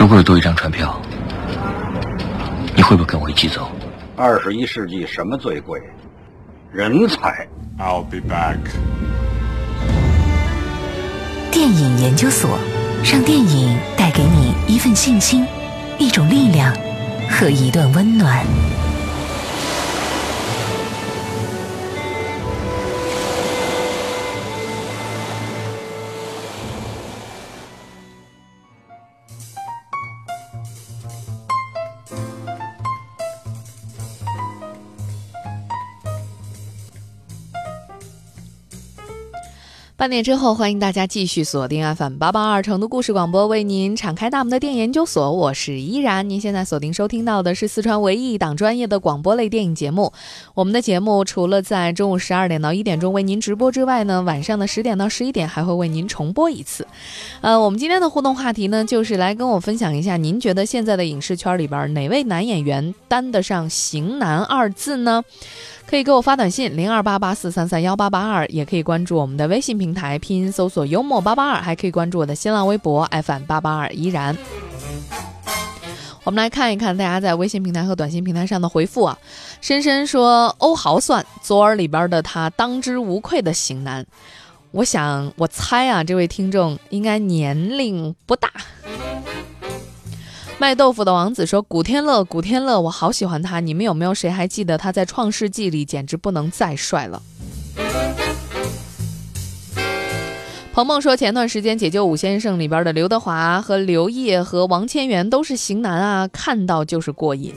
如果有多一张船票，你会不会跟我一起走？二十一世纪什么最贵？人才。I'll be back. 电影研究所，让电影带给你一份信心、一种力量和一段温暖。半点之后，欢迎大家继续锁定 FM 八八二成都故事广播，为您敞开大门的电影研究所，我是依然。您现在锁定收听到的是四川唯一一档专业的广播类电影节目。我们的节目除了在中午十二点到一点钟为您直播之外呢，晚上的十点到十一点还会为您重播一次。呃，我们今天的互动话题呢，就是来跟我分享一下，您觉得现在的影视圈里边哪位男演员担得上“型男”二字呢？可以给我发短信零二八八四三三幺八八二，也可以关注我们的微信平台，拼音搜索幽默八八二，还可以关注我的新浪微博 FM 八八二依然。我们来看一看大家在微信平台和短信平台上的回复啊。深深说欧豪算左耳里边的他当之无愧的型男。我想我猜啊，这位听众应该年龄不大。卖豆腐的王子说：“古天乐，古天乐，我好喜欢他。你们有没有谁还记得他在《创世纪》里简直不能再帅了？”鹏鹏说：“前段时间《解救武先生》里边的刘德华和刘烨和王千源都是型男啊，看到就是过瘾。”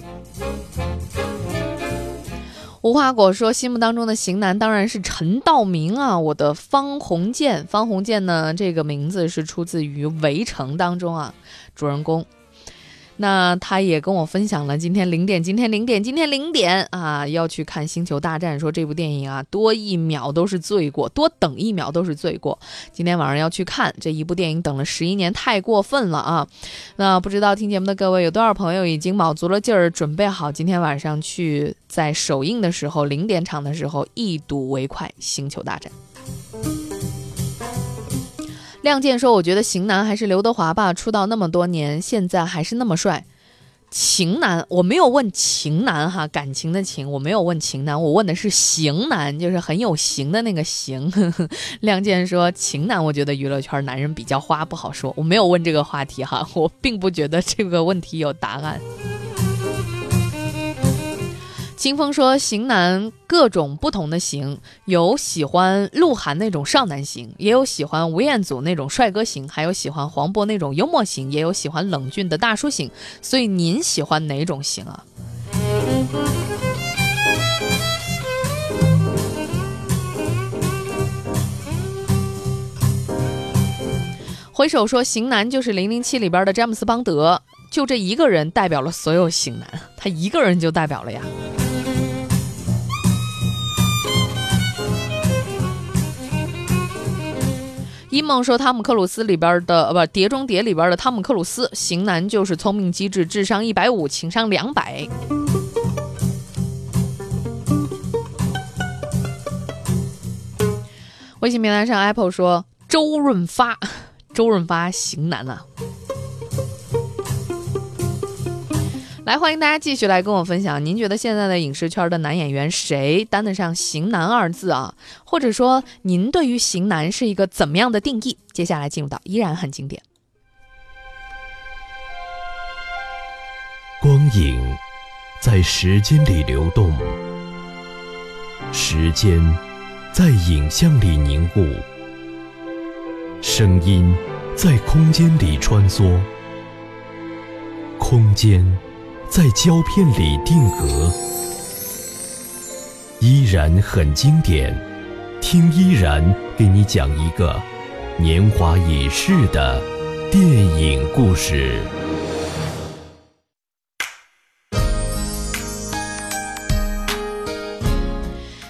无花果说：“心目当中的型男当然是陈道明啊，我的方鸿渐。方鸿渐呢，这个名字是出自于《围城》当中啊，主人公。”那他也跟我分享了今天零点，今天零点，今天零点啊，要去看《星球大战》，说这部电影啊，多一秒都是罪过，多等一秒都是罪过。今天晚上要去看这一部电影，等了十一年，太过分了啊！那不知道听节目的各位有多少朋友已经卯足了劲儿，准备好今天晚上去在首映的时候，零点场的时候一睹为快，《星球大战》。亮剑说：“我觉得型男还是刘德华吧，出道那么多年，现在还是那么帅。情男，我没有问情男哈，感情的情，我没有问情男，我问的是型男，就是很有型的那个型。亮剑说：情男，我觉得娱乐圈男人比较花，不好说。我没有问这个话题哈，我并不觉得这个问题有答案。”清风说：“型男各种不同的型，有喜欢鹿晗那种少男型，也有喜欢吴彦祖那种帅哥型，还有喜欢黄渤那种幽默型，也有喜欢冷峻的大叔型。所以您喜欢哪种型啊？”回首说：“型男就是零零七里边的詹姆斯邦德，就这一个人代表了所有型男，他一个人就代表了呀。”一梦说：“汤姆克鲁斯里边的，呃，不，《碟中谍》里边的汤姆克鲁斯，型男就是聪明机智，智商一百五，情商两百。”微信平台上，Apple 说：“周润发，周润发型男啊。”来，欢迎大家继续来跟我分享，您觉得现在的影视圈的男演员谁担得上“型男”二字啊？或者说，您对于“型男”是一个怎么样的定义？接下来进入到依然很经典。光影在时间里流动，时间在影像里凝固，声音在空间里穿梭，空间。在胶片里定格，依然很经典。听依然给你讲一个年华已逝的电影故事。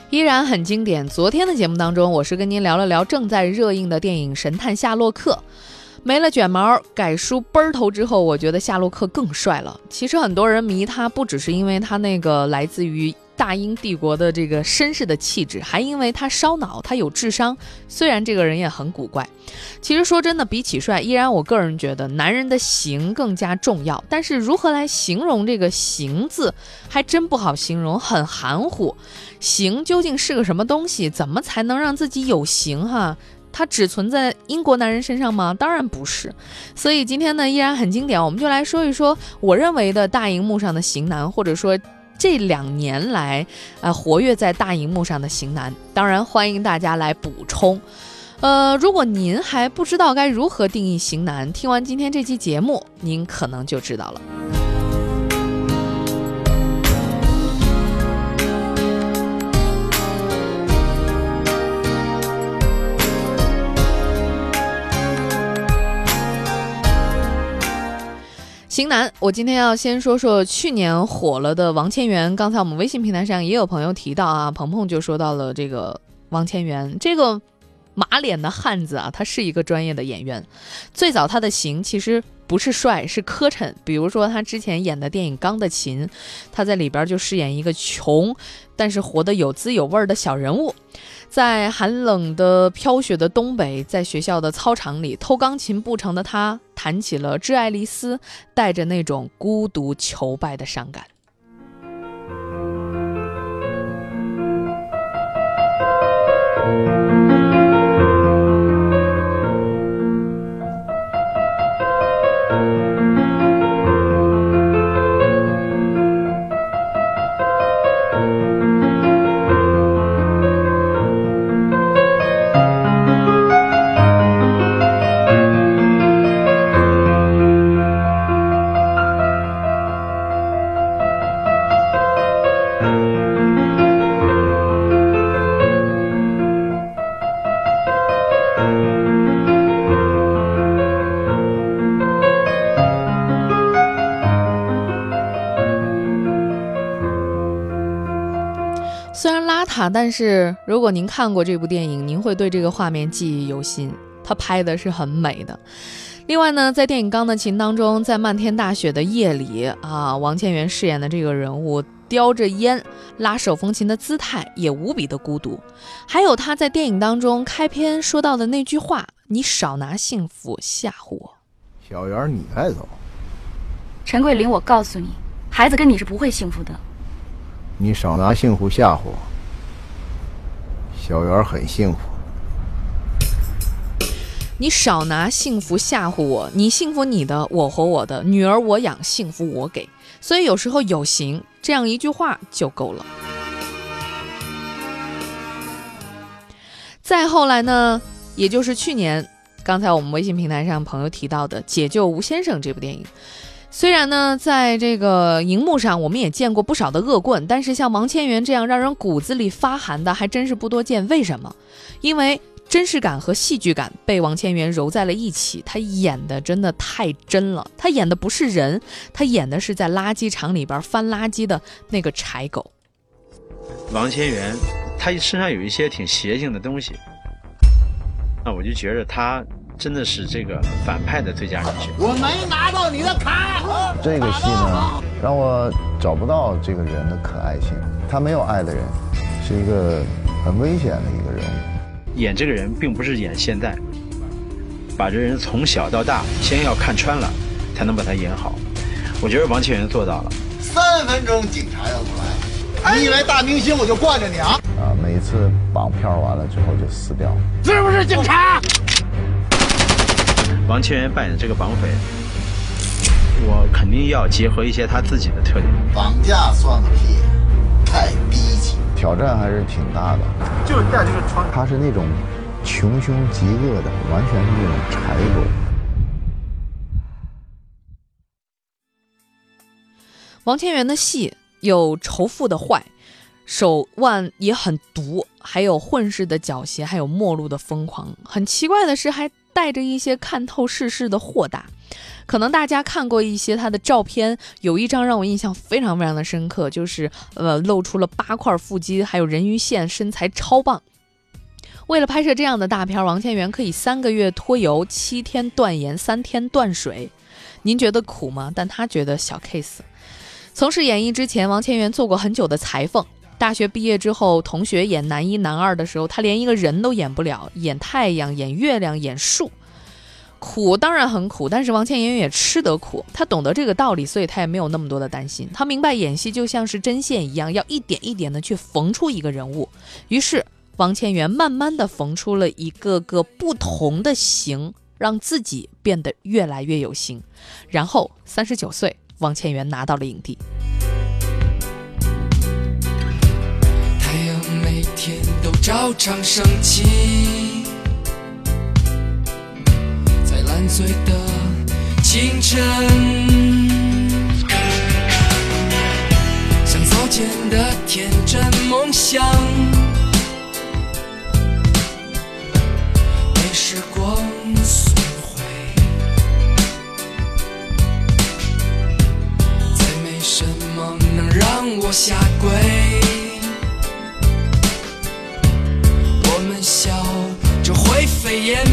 依然很经典。昨天的节目当中，我是跟您聊了聊正在热映的电影《神探夏洛克》。没了卷毛，改梳奔头之后，我觉得夏洛克更帅了。其实很多人迷他，不只是因为他那个来自于大英帝国的这个绅士的气质，还因为他烧脑，他有智商。虽然这个人也很古怪。其实说真的，比起帅，依然我个人觉得男人的形更加重要。但是如何来形容这个“形”字，还真不好形容，很含糊。形究竟是个什么东西？怎么才能让自己有型？哈，它只存在英国男人身上吗？当然不是。所以今天呢，依然很经典，我们就来说一说我认为的大荧幕上的型男，或者说。这两年来，呃，活跃在大荧幕上的型男，当然欢迎大家来补充。呃，如果您还不知道该如何定义型男，听完今天这期节目，您可能就知道了。型男，我今天要先说说去年火了的王千源。刚才我们微信平台上也有朋友提到啊，鹏鹏就说到了这个王千源，这个马脸的汉子啊，他是一个专业的演员。最早他的型其实不是帅，是磕碜。比如说他之前演的电影《钢的琴》，他在里边就饰演一个穷但是活得有滋有味的小人物。在寒冷的飘雪的东北，在学校的操场里偷钢琴不成的他，弹起了《致爱丽丝》，带着那种孤独求败的伤感。但是如果您看过这部电影，您会对这个画面记忆犹新。它拍的是很美的。另外呢，在电影《钢的琴》当中，在漫天大雪的夜里啊，王千源饰演的这个人物叼着烟拉手风琴的姿态也无比的孤独。还有他在电影当中开篇说到的那句话：“你少拿幸福吓唬我。”小袁，你带走。陈桂林，我告诉你，孩子跟你是不会幸福的。你少拿幸福吓唬我，小圆很幸福。你少拿幸福吓唬我，你幸福你的，我活我的，女儿我养，幸福我给。所以有时候有形这样一句话就够了。再后来呢，也就是去年，刚才我们微信平台上朋友提到的《解救吴先生》这部电影。虽然呢，在这个荧幕上我们也见过不少的恶棍，但是像王千源这样让人骨子里发寒的还真是不多见。为什么？因为真实感和戏剧感被王千源揉在了一起，他演的真的太真了。他演的不是人，他演的是在垃圾场里边翻垃圾的那个柴狗。王千源，他身上有一些挺邪性的东西，那我就觉得他。真的是这个反派的最佳人选。我没拿到你的卡。这个戏呢，让我找不到这个人的可爱性。他没有爱的人，是一个很危险的一个人物。演这个人并不是演现在，把这人从小到大先要看穿了，才能把他演好。我觉得王千源做到了。三分钟警察要过来，你以为大明星我就惯着你啊？啊，每次绑票完了之后就撕掉。是不是警察？王千源扮演这个绑匪，我肯定要结合一些他自己的特点。绑架算个屁，太逼急。挑战还是挺大的。就是带这个穿，他是那种穷凶极恶的，完全是那种柴狗。王千源的戏有仇富的坏，手腕也很毒，还有混世的狡黠，还有末路的疯狂。很奇怪的是，还。带着一些看透世事的豁达，可能大家看过一些他的照片，有一张让我印象非常非常的深刻，就是呃露出了八块腹肌，还有人鱼线，身材超棒。为了拍摄这样的大片，王千源可以三个月脱油，七天断盐，三天断水。您觉得苦吗？但他觉得小 case。从事演艺之前，王千源做过很久的裁缝。大学毕业之后，同学演男一、男二的时候，他连一个人都演不了，演太阳、演月亮、演树，苦当然很苦，但是王千源也吃得苦，他懂得这个道理，所以他也没有那么多的担心。他明白演戏就像是针线一样，要一点一点的去缝出一个人物。于是，王千源慢慢的缝出了一个个不同的形，让自己变得越来越有型。然后，三十九岁，王千源拿到了影帝。都照常升起，在烂醉的清晨，像早前的天真梦想，被时光损毁，再没什么能让我下跪。creyendo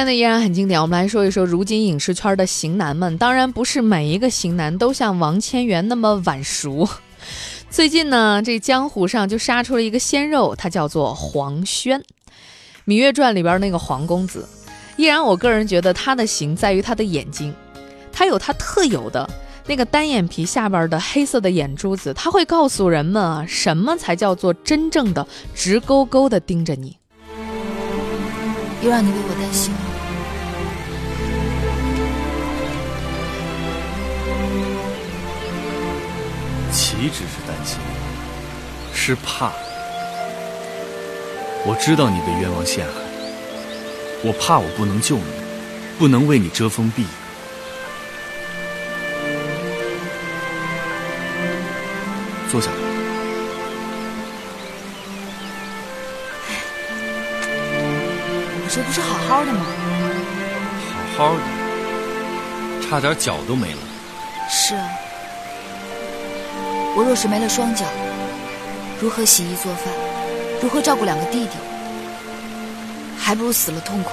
天的依然很经典，我们来说一说如今影视圈的型男们。当然，不是每一个型男都像王千源那么晚熟。最近呢，这江湖上就杀出了一个鲜肉，他叫做黄轩，《芈月传》里边那个黄公子。依然，我个人觉得他的型在于他的眼睛，他有他特有的那个单眼皮下边的黑色的眼珠子，他会告诉人们啊，什么才叫做真正的直勾勾的盯着你。又让你为我担心。岂止是担心，是怕。我知道你被冤枉陷害，我怕我不能救你，不能为你遮风避雨。坐下来。这不是好好的吗？好好的，差点脚都没了。是啊，我若是没了双脚，如何洗衣做饭，如何照顾两个弟弟？还不如死了痛快，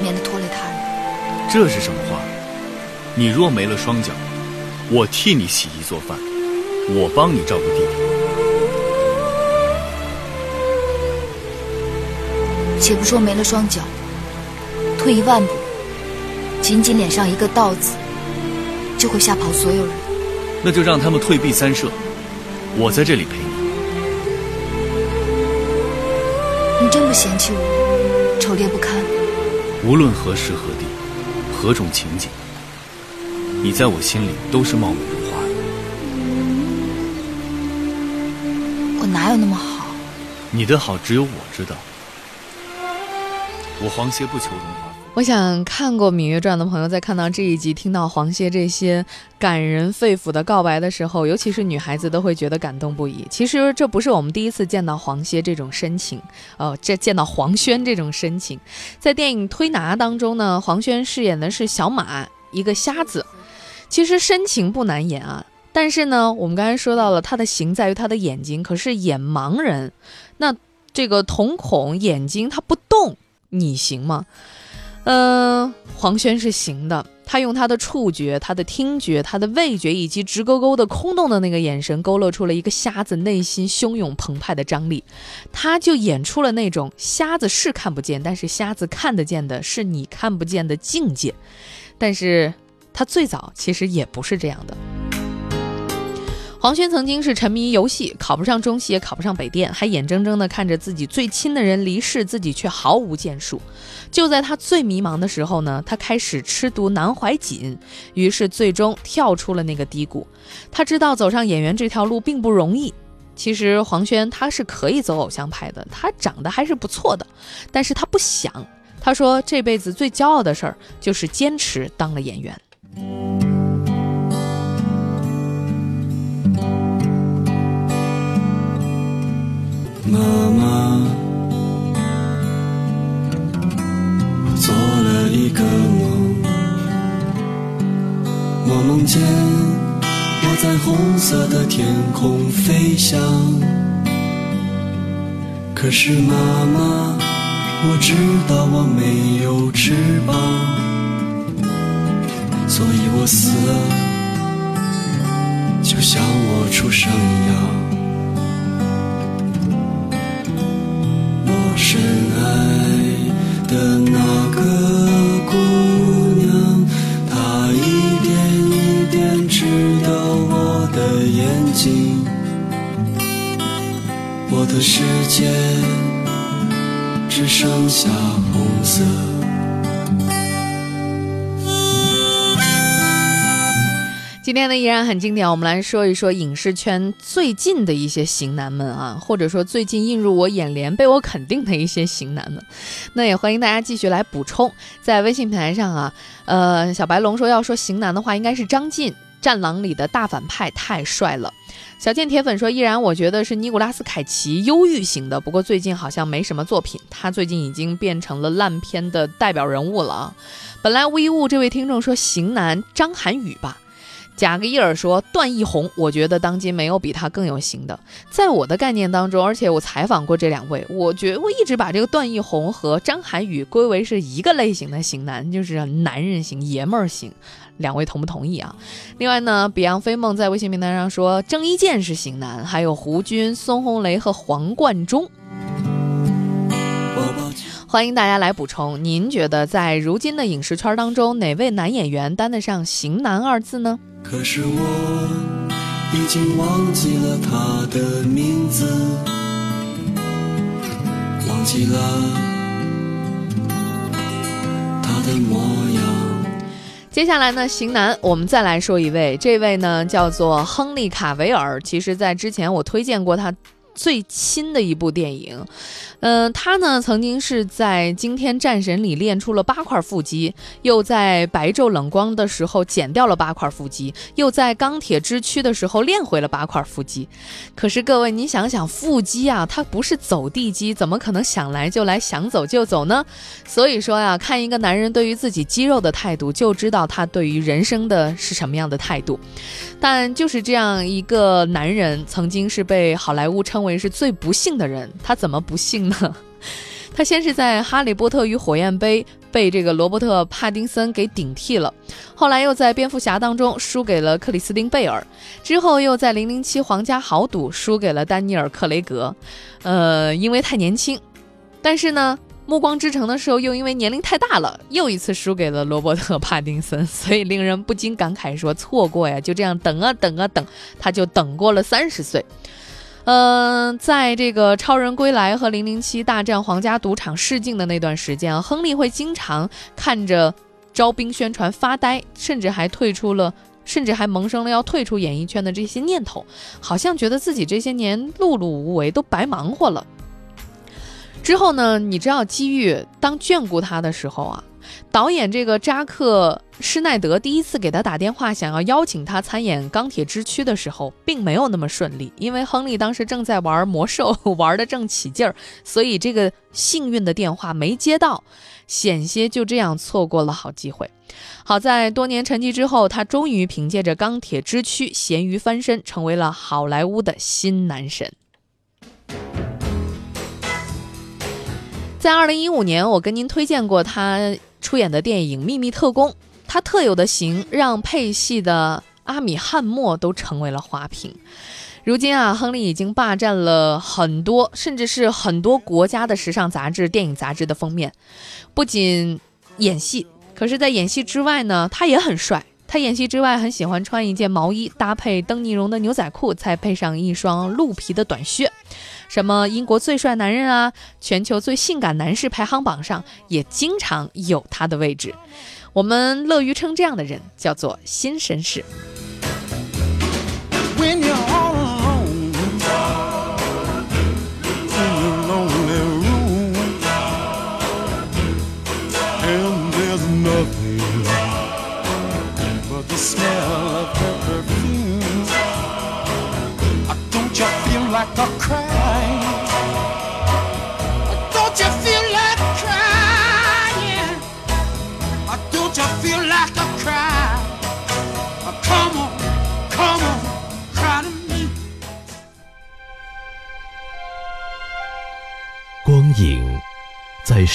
免得拖累他人。这是什么话？你若没了双脚，我替你洗衣做饭，我帮你照顾弟弟。且不说没了双脚，退一万步，仅仅脸上一个“道”字，就会吓跑所有人。那就让他们退避三舍，我在这里陪你。你真不嫌弃我丑劣不堪？无论何时何地，何种情景，你在我心里都是貌美如花的。我哪有那么好？你的好只有我知道。我黄歇不求荣华。我想看过《芈月传》的朋友，在看到这一集，听到黄歇这些感人肺腑的告白的时候，尤其是女孩子都会觉得感动不已。其实这不是我们第一次见到黄歇这种深情，呃，这见到黄轩这种深情。在电影《推拿》当中呢，黄轩饰演的是小马，一个瞎子。其实深情不难演啊，但是呢，我们刚才说到了他的形在于他的眼睛，可是眼盲人，那这个瞳孔眼睛他不动。你行吗？嗯，黄轩是行的。他用他的触觉、他的听觉、他的味觉，以及直勾勾的空洞的那个眼神，勾勒出了一个瞎子内心汹涌澎湃的张力。他就演出了那种瞎子是看不见，但是瞎子看得见的是你看不见的境界。但是他最早其实也不是这样的。黄轩曾经是沉迷游戏，考不上中戏，也考不上北电，还眼睁睁地看着自己最亲的人离世，自己却毫无建树。就在他最迷茫的时候呢，他开始吃毒南怀瑾，于是最终跳出了那个低谷。他知道走上演员这条路并不容易。其实黄轩他是可以走偶像派的，他长得还是不错的，但是他不想。他说这辈子最骄傲的事儿就是坚持当了演员。妈妈我做了一个梦我梦见我在红色的天空飞翔可是妈妈我知道我没有翅膀所以我死了就像我出生一样。深爱的那个姑娘，她一点一点知道我的眼睛，我的世界只剩下红色。今天呢依然很经典，我们来说一说影视圈最近的一些型男们啊，或者说最近映入我眼帘、被我肯定的一些型男们。那也欢迎大家继续来补充，在微信平台上啊，呃，小白龙说要说型男的话，应该是张晋，《战狼》里的大反派太帅了。小贱铁粉说，依然我觉得是尼古拉斯凯奇，忧郁型的，不过最近好像没什么作品，他最近已经变成了烂片的代表人物了啊。本来无一物这位听众说型男张涵予吧。贾格伊尔说：“段奕宏，我觉得当今没有比他更有型的。在我的概念当中，而且我采访过这两位，我觉我一直把这个段奕宏和张涵予归为是一个类型的型男，就是男人型、爷们儿型。两位同不同意啊？另外呢，比昂飞梦在微信平台上说，郑伊健是型男，还有胡军、孙红雷和黄贯中。欢迎大家来补充，您觉得在如今的影视圈当中，哪位男演员担得上型男二字呢？”可是我已经忘记了他的名字，忘记了他的模样。接下来呢，型男，我们再来说一位，这位呢叫做亨利·卡维尔。其实，在之前我推荐过他最新的一部电影。嗯，他呢曾经是在《惊天战神》里练出了八块腹肌，又在白昼冷光的时候减掉了八块腹肌，又在钢铁之躯的时候练回了八块腹肌。可是各位，你想想，腹肌啊，它不是走地肌，怎么可能想来就来，想走就走呢？所以说呀，看一个男人对于自己肌肉的态度，就知道他对于人生的是什么样的态度。但就是这样一个男人，曾经是被好莱坞称为是最不幸的人，他怎么不幸呢？他先是在《哈利波特与火焰杯》被这个罗伯特·帕丁森给顶替了，后来又在《蝙蝠侠》当中输给了克里斯汀·贝尔，之后又在《零零七皇家豪赌》输给了丹尼尔·克雷格，呃，因为太年轻。但是呢，《暮光之城》的时候又因为年龄太大了，又一次输给了罗伯特·帕丁森，所以令人不禁感慨说：错过呀，就这样等啊等啊等，他就等过了三十岁。嗯，在这个《超人归来》和《零零七大战皇家赌场》试镜的那段时间啊，亨利会经常看着招兵宣传发呆，甚至还退出了，甚至还萌生了要退出演艺圈的这些念头，好像觉得自己这些年碌碌无为，都白忙活了。之后呢，你知道机遇当眷顾他的时候啊。导演这个扎克施耐德第一次给他打电话，想要邀请他参演《钢铁之躯》的时候，并没有那么顺利，因为亨利当时正在玩魔兽，玩的正起劲儿，所以这个幸运的电话没接到，险些就这样错过了好机会。好在多年沉寂之后，他终于凭借着《钢铁之躯》咸鱼翻身，成为了好莱坞的新男神。在二零一五年，我跟您推荐过他。出演的电影《秘密特工》，他特有的型让配戏的阿米汉默都成为了花瓶。如今啊，亨利已经霸占了很多，甚至是很多国家的时尚杂志、电影杂志的封面。不仅演戏，可是，在演戏之外呢，他也很帅。他演戏之外，很喜欢穿一件毛衣，搭配灯尼绒的牛仔裤，再配上一双鹿皮的短靴。什么英国最帅男人啊，全球最性感男士排行榜上也经常有他的位置。我们乐于称这样的人叫做新绅士。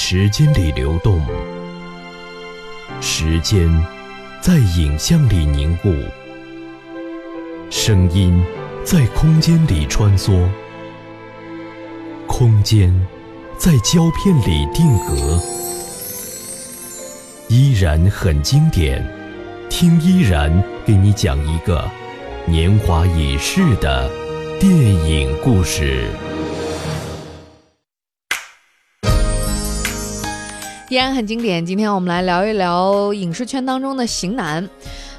时间里流动，时间在影像里凝固，声音在空间里穿梭，空间在胶片里定格，依然很经典。听依然给你讲一个年华已逝的电影故事。依然很经典。今天我们来聊一聊影视圈当中的型男，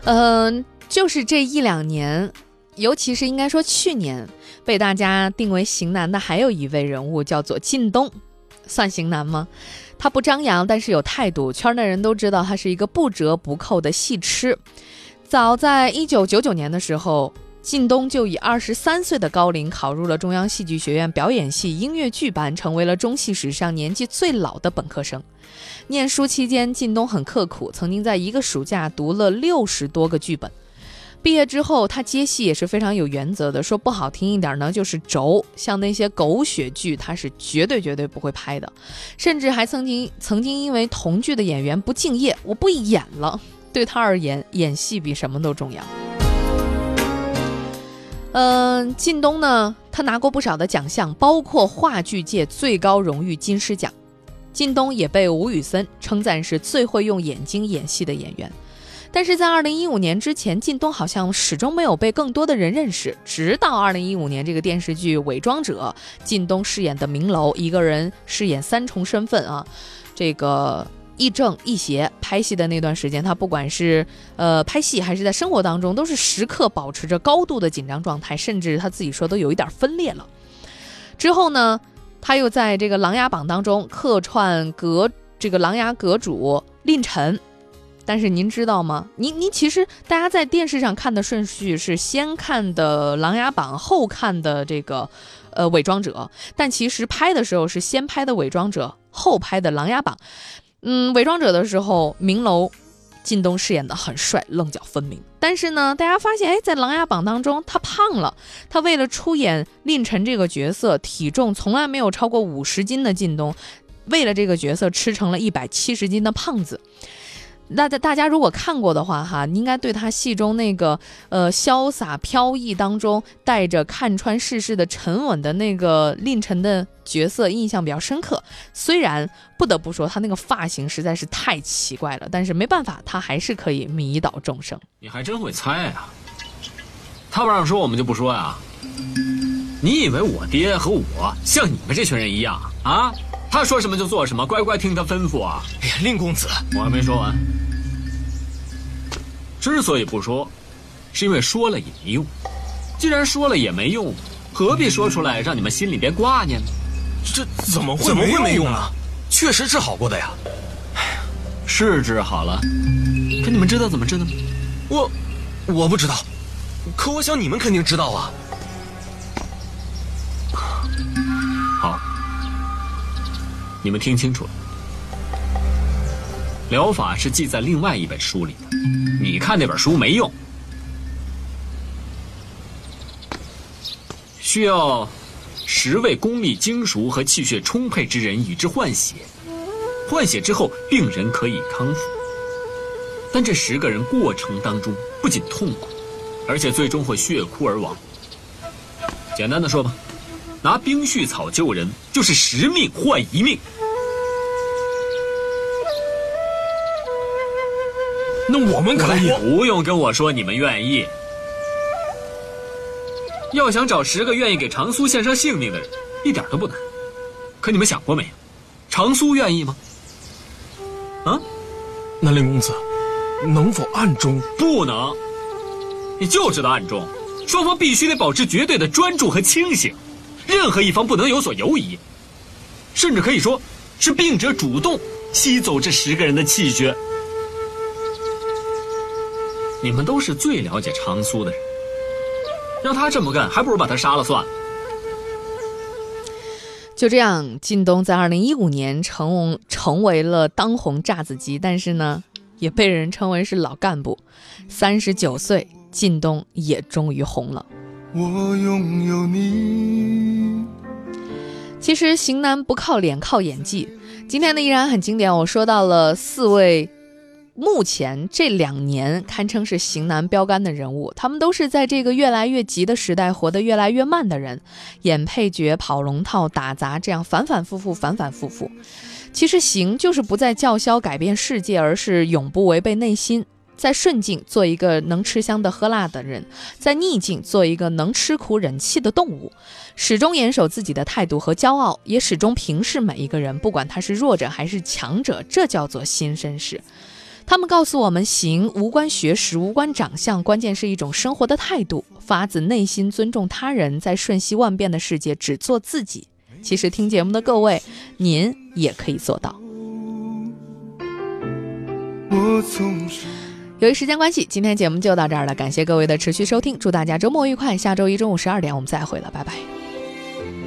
嗯、就是这一两年，尤其是应该说去年被大家定为型男的，还有一位人物叫做靳东，算型男吗？他不张扬，但是有态度，圈内人都知道他是一个不折不扣的戏痴。早在一九九九年的时候，靳东就以二十三岁的高龄考入了中央戏剧学院表演系音乐剧班，成为了中戏史上年纪最老的本科生。念书期间，靳东很刻苦，曾经在一个暑假读了六十多个剧本。毕业之后，他接戏也是非常有原则的，说不好听一点呢，就是轴。像那些狗血剧，他是绝对绝对不会拍的，甚至还曾经曾经因为同剧的演员不敬业，我不演了。对他而言，演戏比什么都重要。嗯，靳东呢，他拿过不少的奖项，包括话剧界最高荣誉金狮奖。靳东也被吴宇森称赞是最会用眼睛演戏的演员。但是在二零一五年之前，靳东好像始终没有被更多的人认识。直到二零一五年这个电视剧《伪装者》，靳东饰演的明楼，一个人饰演三重身份啊，这个亦正亦邪。拍戏的那段时间，他不管是呃拍戏还是在生活当中，都是时刻保持着高度的紧张状态，甚至他自己说都有一点分裂了。之后呢，他又在这个《琅琊榜》当中客串阁这个琅琊阁主令臣。但是您知道吗？您您其实大家在电视上看的顺序是先看的《琅琊榜》，后看的这个呃《伪装者》，但其实拍的时候是先拍的《伪装者》，后拍的《琅琊榜》。嗯，《伪装者》的时候，明楼靳东饰演的很帅，棱角分明。但是呢，大家发现，哎，在《琅琊榜》当中，他胖了。他为了出演令晨这个角色，体重从来没有超过五十斤的靳东，为了这个角色吃成了一百七十斤的胖子。那大大家如果看过的话，哈，你应该对他戏中那个呃潇洒飘逸当中带着看穿世事的沉稳的那个令臣的角色印象比较深刻。虽然不得不说他那个发型实在是太奇怪了，但是没办法，他还是可以迷倒众生。你还真会猜啊！他不让说，我们就不说呀。你以为我爹和我像你们这群人一样啊？他说什么就做什么，乖乖听他吩咐啊！哎呀，令公子，我还没说完。之所以不说，是因为说了也没用。既然说了也没用，何必说出来让你们心里边挂念呢？这怎么会怎么会没用啊？确实治好过的呀。哎呀。是治好了，可你们知道怎么治的吗？我我不知道，可我想你们肯定知道啊。你们听清楚了。疗法是记在另外一本书里的，你看那本书没用。需要十位功力精熟和气血充沛之人与之换血，换血之后病人可以康复。但这十个人过程当中不仅痛苦，而且最终会血枯而亡。简单的说吧，拿冰絮草救人就是十命换一命。那我们可以不用跟我说你们愿意。要想找十个愿意给长苏献上性命的人，一点都不难。可你们想过没有，长苏愿意吗？啊？那令公子，能否暗中？不能。你就知道暗中，双方必须得保持绝对的专注和清醒，任何一方不能有所犹疑，甚至可以说是病者主动吸走这十个人的气血。你们都是最了解长苏的人，让他这么干，还不如把他杀了算了。就这样，靳东在二零一五年成成为了当红炸子鸡，但是呢，也被人称为是老干部。三十九岁，靳东也终于红了。我拥有你。其实型男不靠脸，靠演技。今天的依然很经典，我说到了四位。目前这两年堪称是型男标杆的人物，他们都是在这个越来越急的时代活得越来越慢的人，演配角、跑龙套、打杂，这样反反复复，反反复复。其实型就是不再叫嚣改变世界，而是永不违背内心，在顺境做一个能吃香的喝辣的人，在逆境做一个能吃苦忍气的动物，始终严守自己的态度和骄傲，也始终平视每一个人，不管他是弱者还是强者，这叫做新绅士。他们告诉我们，行无关学识，无关长相，关键是一种生活的态度，发自内心尊重他人，在瞬息万变的世界只做自己。其实听节目的各位，您也可以做到。我总是由于时间关系，今天节目就到这儿了，感谢各位的持续收听，祝大家周末愉快。下周一中午十二点我们再会了，拜拜。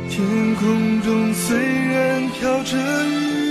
天空中虽然飘着雨。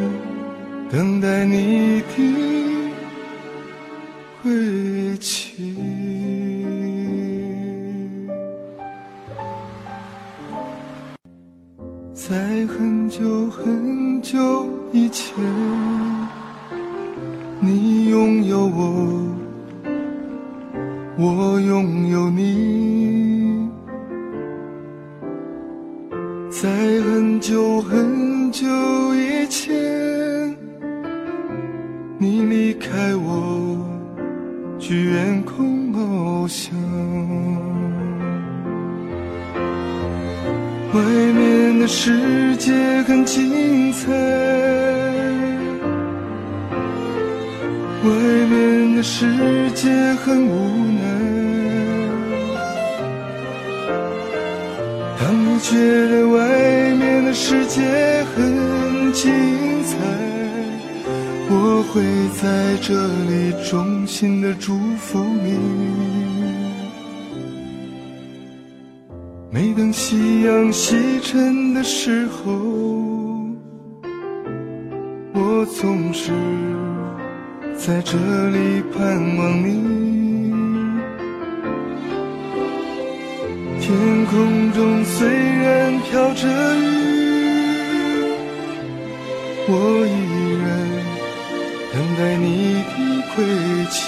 等待你的归期。在很久很久。以前，当你觉得外面的世界很精彩，我会在这里衷心的祝福你。每当夕阳西沉的时候，我总是。在这里盼望你，天空中虽然飘着雨，我依然等待你的归期。